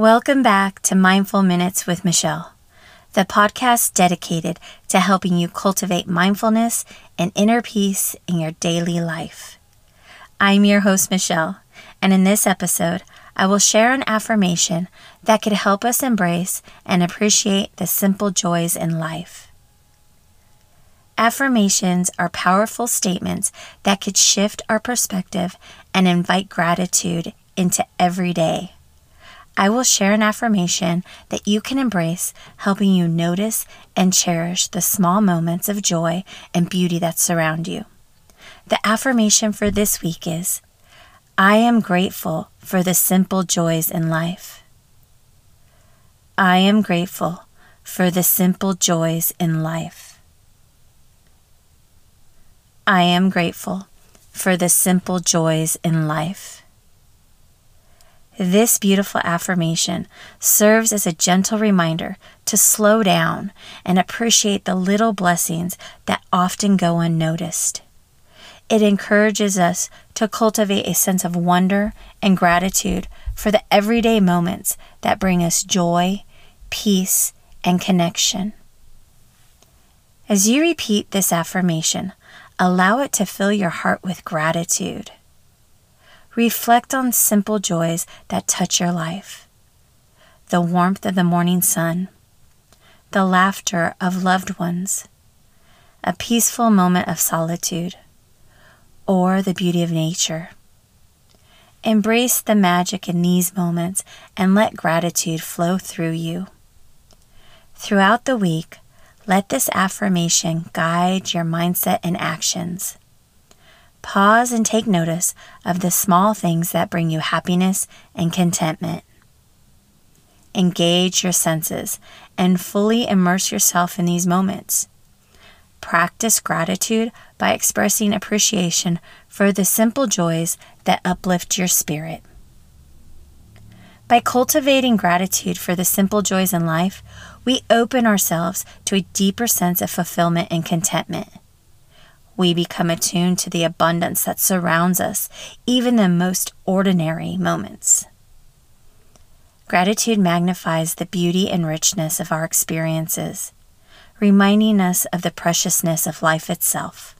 Welcome back to Mindful Minutes with Michelle, the podcast dedicated to helping you cultivate mindfulness and inner peace in your daily life. I'm your host, Michelle, and in this episode, I will share an affirmation that could help us embrace and appreciate the simple joys in life. Affirmations are powerful statements that could shift our perspective and invite gratitude into every day. I will share an affirmation that you can embrace, helping you notice and cherish the small moments of joy and beauty that surround you. The affirmation for this week is I am grateful for the simple joys in life. I am grateful for the simple joys in life. I am grateful for the simple joys in life. This beautiful affirmation serves as a gentle reminder to slow down and appreciate the little blessings that often go unnoticed. It encourages us to cultivate a sense of wonder and gratitude for the everyday moments that bring us joy, peace, and connection. As you repeat this affirmation, allow it to fill your heart with gratitude. Reflect on simple joys that touch your life the warmth of the morning sun, the laughter of loved ones, a peaceful moment of solitude, or the beauty of nature. Embrace the magic in these moments and let gratitude flow through you. Throughout the week, let this affirmation guide your mindset and actions. Pause and take notice of the small things that bring you happiness and contentment. Engage your senses and fully immerse yourself in these moments. Practice gratitude by expressing appreciation for the simple joys that uplift your spirit. By cultivating gratitude for the simple joys in life, we open ourselves to a deeper sense of fulfillment and contentment we become attuned to the abundance that surrounds us, even in most ordinary moments. Gratitude magnifies the beauty and richness of our experiences, reminding us of the preciousness of life itself.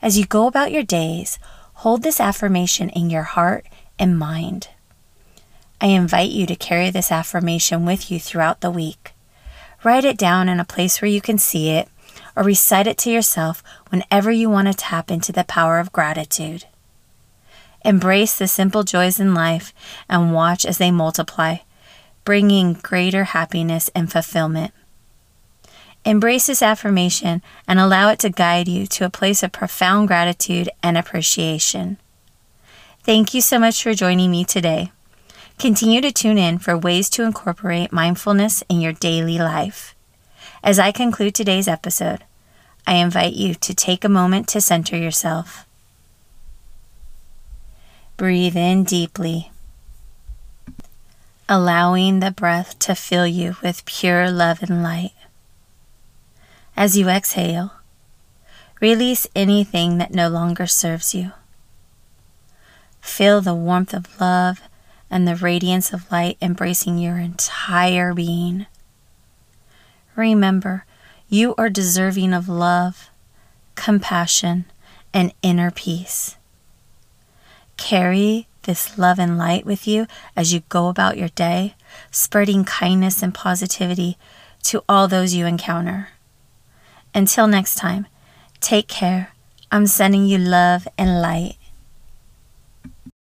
As you go about your days, hold this affirmation in your heart and mind. I invite you to carry this affirmation with you throughout the week. Write it down in a place where you can see it or recite it to yourself whenever you want to tap into the power of gratitude. Embrace the simple joys in life and watch as they multiply, bringing greater happiness and fulfillment. Embrace this affirmation and allow it to guide you to a place of profound gratitude and appreciation. Thank you so much for joining me today. Continue to tune in for ways to incorporate mindfulness in your daily life. As I conclude today's episode, I invite you to take a moment to center yourself. Breathe in deeply, allowing the breath to fill you with pure love and light. As you exhale, release anything that no longer serves you. Feel the warmth of love and the radiance of light embracing your entire being. Remember, you are deserving of love, compassion, and inner peace. Carry this love and light with you as you go about your day, spreading kindness and positivity to all those you encounter. Until next time, take care. I'm sending you love and light.